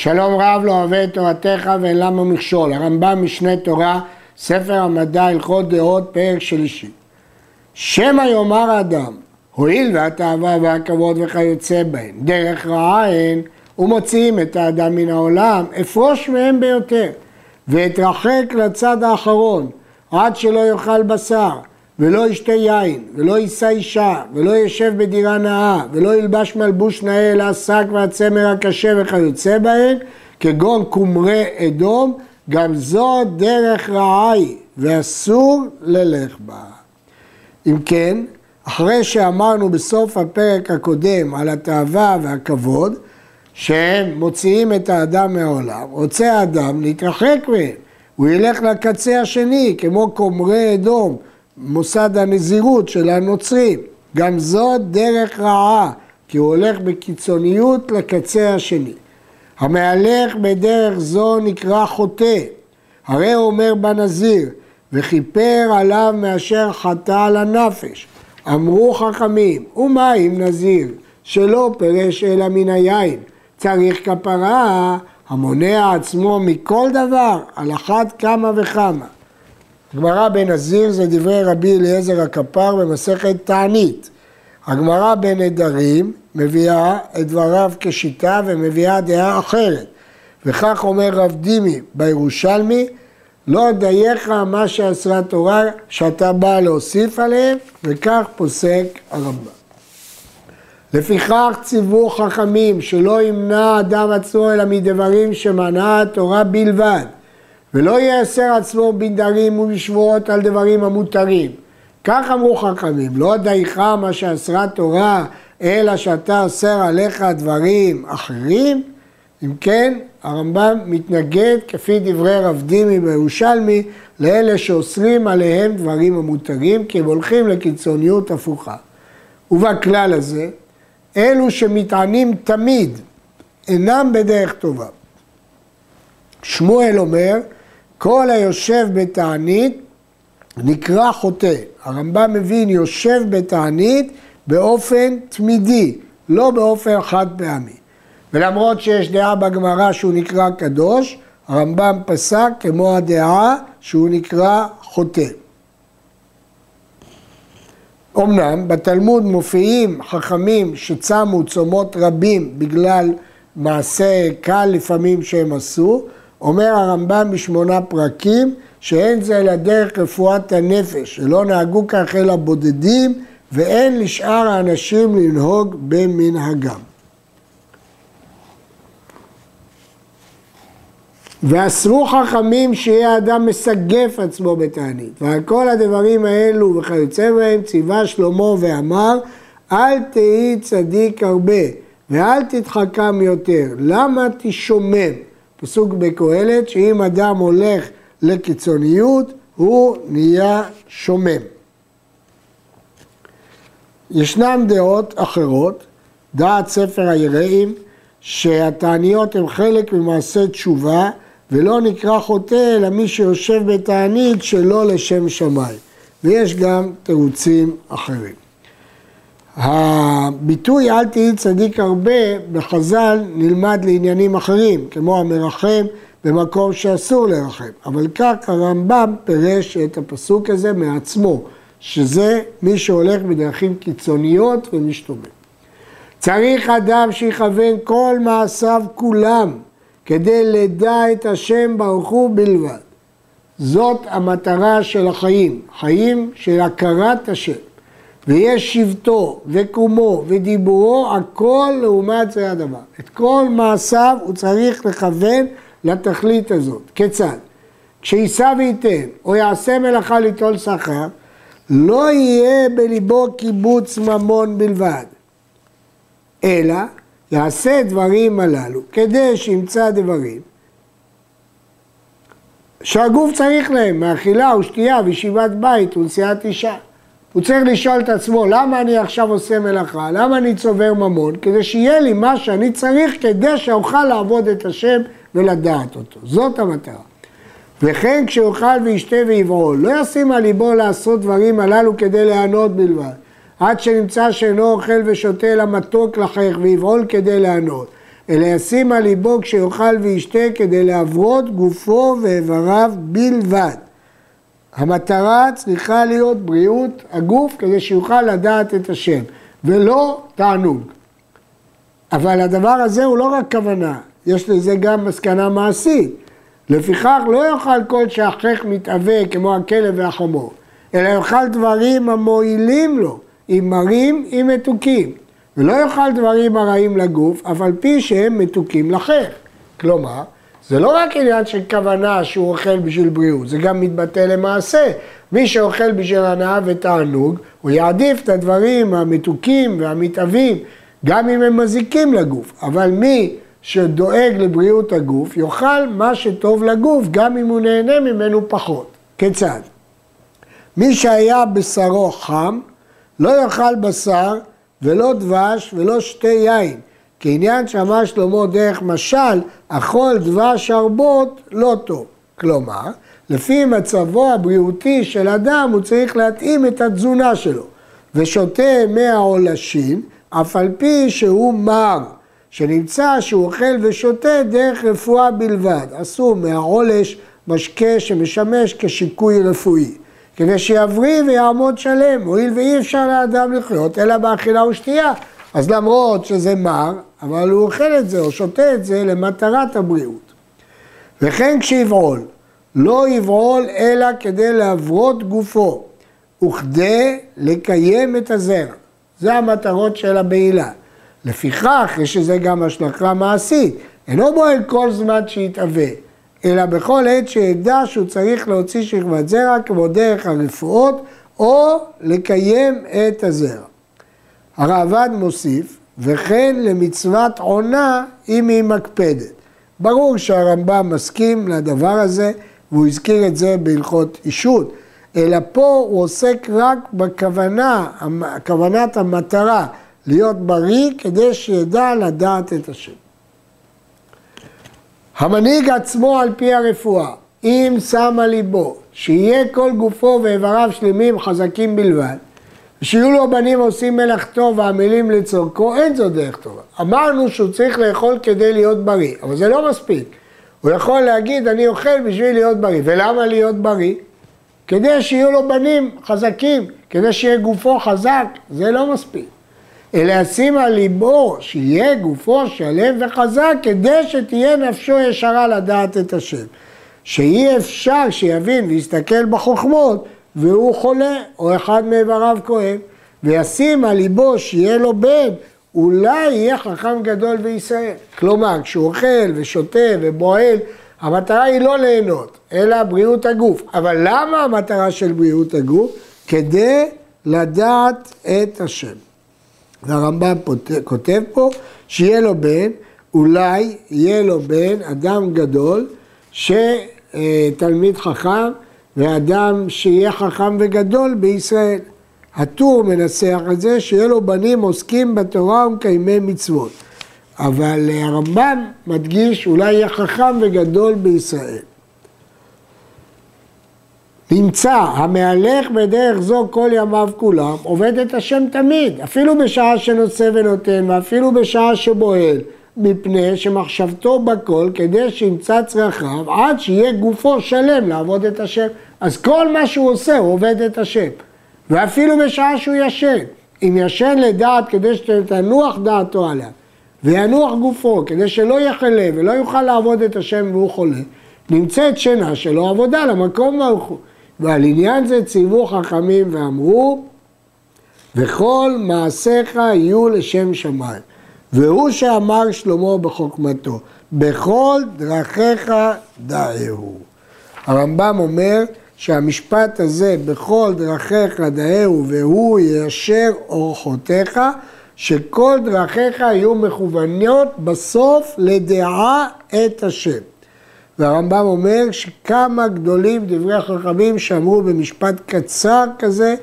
שלום רב לא אוהב את תורתך ואין למה מכשול. הרמב"ם משנה תורה, ספר המדע, הלכות דעות, פרק שלישי. שמא יאמר האדם, הואיל והתאווה והכבוד וכיוצא בהן, דרך רעה הן, ומוציאים את האדם מן העולם, אפרוש מהם ביותר, ואתרחק לצד האחרון, עד שלא יאכל בשר, ולא ישתה יין, ולא יישא אישה, ולא ישב בדירה נאה, ולא ילבש מלבוש נאה אלא השק והצמר הקשה וכיוצא בהן, כגון כומרי אדום, גם זו דרך רעה היא, ואסור ללך בה. אם כן, אחרי שאמרנו בסוף הפרק הקודם על התאווה והכבוד, שהם מוציאים את האדם מהעולם, רוצה האדם להתרחק מהם, הוא ילך לקצה השני, כמו כומרי אדום, מוסד הנזירות של הנוצרים. גם זאת דרך רעה, כי הוא הולך בקיצוניות לקצה השני. המהלך בדרך זו נקרא חוטא, הרי הוא אומר בנזיר, וכיפר עליו מאשר חטא על הנפש. אמרו חכמים, ומה אם נזיר, שלא פרש אלא מן היין, צריך כפרה המונע עצמו מכל דבר, על אחת כמה וכמה. הגמרא בנזיר זה דברי רבי אליעזר הכפר במסכת תענית. הגמרא בנדרים מביאה את דבריו כשיטה ומביאה דעה אחרת. וכך אומר רב דימי בירושלמי, לא דייך מה שאסרה תורה שאתה בא להוסיף עליהם, וכך פוסק הרמב"ם. לפיכך ציוו חכמים שלא ימנע אדם עצמו אלא מדברים שמנעה התורה בלבד. ולא יאסר עצמו בנדרים ובשבועות על דברים המותרים. כך אמרו חכמים, לא דייך מה שאסרה תורה, אלא שאתה אוסר עליך דברים אחרים? אם כן, הרמב"ם מתנגד, כפי דברי רב דימי בירושלמי, לאלה שאוסרים עליהם דברים המותרים, כי הם הולכים לקיצוניות הפוכה. ובכלל הזה, אלו שמטענים תמיד אינם בדרך טובה. שמואל אומר, כל היושב בתענית נקרא חוטא. הרמב"ם מבין יושב בתענית באופן תמידי, לא באופן חד פעמי. ולמרות שיש דעה בגמרא שהוא נקרא קדוש, הרמב"ם פסק כמו הדעה שהוא נקרא חוטא. אמנם בתלמוד מופיעים חכמים שצמו צומות רבים בגלל מעשה קל לפעמים שהם עשו, אומר הרמב"ם בשמונה פרקים שאין זה אלא דרך רפואת הנפש, שלא נהגו כך אלא בודדים ואין לשאר האנשים לנהוג במנהגם. ואסרו חכמים שיהיה אדם מסגף עצמו בתענית. ועל כל הדברים האלו וכיוצא בהם ציווה שלמה ואמר אל תהי צדיק הרבה ואל תתחכם יותר. למה תשומם? פסוק בקהלת, שאם אדם הולך לקיצוניות, הוא נהיה שומם. ישנן דעות אחרות, דעת ספר היראים, שהתעניות הן חלק ממעשה תשובה, ולא נקרא חוטא אלא מי שיושב בתענית שלא לשם שמיים. ויש גם תירוצים אחרים. הביטוי אל תהי צדיק הרבה בחז"ל נלמד לעניינים אחרים, כמו המרחם במקום שאסור לרחם, אבל כך הרמב"ם פירש את הפסוק הזה מעצמו, שזה מי שהולך בדרכים קיצוניות ומשתומם. צריך אדם שיכוון כל מעשיו כולם כדי לדע את השם ברוך הוא בלבד. זאת המטרה של החיים, חיים של הכרת השם. ויש שבטו וקומו ודיבורו, הכל לעומת זה הדבר. את כל מעשיו הוא צריך לכוון לתכלית הזאת. כיצד? כשיישא וייתן או יעשה מלאכה ליטול שכר, לא יהיה בליבו קיבוץ ממון בלבד, אלא יעשה דברים הללו כדי שימצא דברים שהגוף צריך להם, מאכילה ושתייה וישיבת בית ונשיאת אישה. הוא צריך לשאול את עצמו, למה אני עכשיו עושה מלאכה? למה אני צובר ממון? כדי שיהיה לי מה שאני צריך כדי שאוכל לעבוד את השם ולדעת אותו. זאת המטרה. וכן כשיאכל וישתה ויבעול, לא ישים על ליבו לעשות דברים הללו כדי ליהנות בלבד. עד שנמצא שאינו אוכל ושותה אלא מתוק לחייך ויבעול כדי ליהנות. אלא ישים על ליבו כשיאכל וישתה כדי להברות גופו ואיבריו בלבד. המטרה צריכה להיות בריאות הגוף כדי שיוכל לדעת את השם, ולא תענוג. אבל הדבר הזה הוא לא רק כוונה, יש לזה גם מסקנה מעשית. לפיכך לא יאכל כל שאחך מתאווה כמו הכלב והחמור, אלא יאכל דברים המועילים לו, עם מרים עם מתוקים. ולא יאכל דברים הרעים לגוף, אף על פי שהם מתוקים לחך. כלומר, זה לא רק עניין של כוונה שהוא אוכל בשביל בריאות, זה גם מתבטא למעשה. מי שאוכל בשביל הנאה ותענוג, הוא יעדיף את הדברים המתוקים והמתאבים, גם אם הם מזיקים לגוף. אבל מי שדואג לבריאות הגוף, יאכל מה שטוב לגוף, גם אם הוא נהנה ממנו פחות. כיצד? מי שהיה בשרו חם, לא יאכל בשר ולא דבש ולא שתי יין. כעניין שאמר שלמה דרך משל, אכול דבש ארבות לא טוב. כלומר, לפי מצבו הבריאותי של אדם, הוא צריך להתאים את התזונה שלו. ושותה מהעולשים, אף על פי שהוא מר, שנמצא שהוא אוכל ושותה דרך רפואה בלבד. אסור מהעולש משקה שמשמש כשיקוי רפואי. כדי שיבריא ויעמוד שלם, הואיל ואי אפשר לאדם לחיות אלא באכילה ושתייה. אז למרות שזה מר, אבל הוא אוכל את זה או שותה את זה למטרת הבריאות. וכן כשיבעול, לא יבעול אלא כדי להברות גופו, וכדי לקיים את הזרע. זה המטרות של הבעילה. לפיכך, יש לזה גם השלכה מעשית. אינו בועל כל זמן שיתאווה, אלא בכל עת שידע שהוא צריך להוציא שכבת זרע כמו דרך הרפואות, או לקיים את הזרע. הרעב"ד מוסיף, וכן למצוות עונה אם היא מקפדת. ברור שהרמב"ם מסכים לדבר הזה, והוא הזכיר את זה בהלכות אישות, אלא פה הוא עוסק רק בכוונה, כוונת המטרה, להיות בריא כדי שידע לדעת את השם. המנהיג עצמו על פי הרפואה, אם על ליבו שיהיה כל גופו ואיבריו שלמים חזקים בלבד, ושיהיו לו בנים עושים מלאכתו ועמלים לצורכו, אין זו דרך טובה. אמרנו שהוא צריך לאכול כדי להיות בריא, אבל זה לא מספיק. הוא יכול להגיד, אני אוכל בשביל להיות בריא. ולמה להיות בריא? כדי שיהיו לו בנים חזקים, כדי שיהיה גופו חזק, זה לא מספיק. אלא ישים על ליבו שיהיה גופו שלם וחזק כדי שתהיה נפשו ישרה לדעת את השם. שאי אפשר שיבין ויסתכל בחוכמות והוא חולה או אחד מאיבריו כואב וישים על ליבו שיהיה לו בן אולי יהיה חכם גדול בישראל. כלומר כשהוא אוכל ושותה ובועל המטרה היא לא ליהנות אלא בריאות הגוף. אבל למה המטרה של בריאות הגוף? כדי לדעת את השם. והרמב"ם כותב פה שיהיה לו בן, אולי יהיה לו בן, אדם גדול, שתלמיד חכם ואדם שיהיה חכם וגדול בישראל. הטור מנסח את זה, שיהיה לו בנים עוסקים בתורה ומקיימי מצוות. אבל הרמב"ם מדגיש אולי יהיה חכם וגדול בישראל. נמצא המהלך בדרך זו כל ימיו כולם, עובד את השם תמיד, אפילו בשעה שנושא ונותן ואפילו בשעה שבועל, מפני שמחשבתו בכל כדי שימצא צרכיו עד שיהיה גופו שלם לעבוד את השם. אז כל מה שהוא עושה הוא עובד את השם, ואפילו בשעה שהוא ישן. אם ישן לדעת כדי שתנוח דעתו עליו, וינוח גופו כדי שלא יחלה ולא יוכל לעבוד את השם והוא חולה, נמצאת שינה שלו עבודה למקום ברוך הוא. ועל עניין זה ציוו חכמים ואמרו, וכל מעשיך יהיו לשם שמיים. והוא שאמר שלמה בחוכמתו, בכל דרכיך דאהו. הרמב"ם אומר שהמשפט הזה, בכל דרכיך דאהו והוא יישר אורחותיך, שכל דרכיך יהיו מכוונות בסוף לדעה את השם. והרמב"ם אומר שכמה גדולים דברי החכמים שאמרו במשפט קצר כזה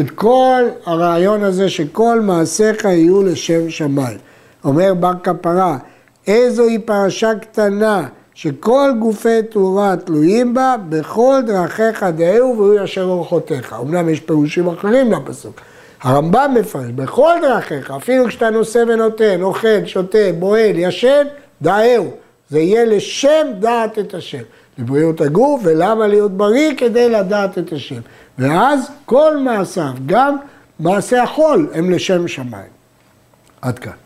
את כל הרעיון הזה שכל מעשיך יהיו לשם שמיים. אומר בר כפרה, איזוהי פרשה קטנה שכל גופי תאורה תלויים בה, בכל דרכיך דאהו והוא ישר אורחותיך. אמנם יש פירושים אחרים לפסוק, הרמב"ם מפרש, בכל דרכיך, אפילו כשאתה נושא ונותן, אוכל, שותה, בועל, ישן, דאהו. זה יהיה לשם דעת את השם. לבריאות הגוף, ולמה להיות בריא? כדי לדעת את השם. ואז כל מעשיו, גם מעשי החול, הם לשם שמיים. עד כאן.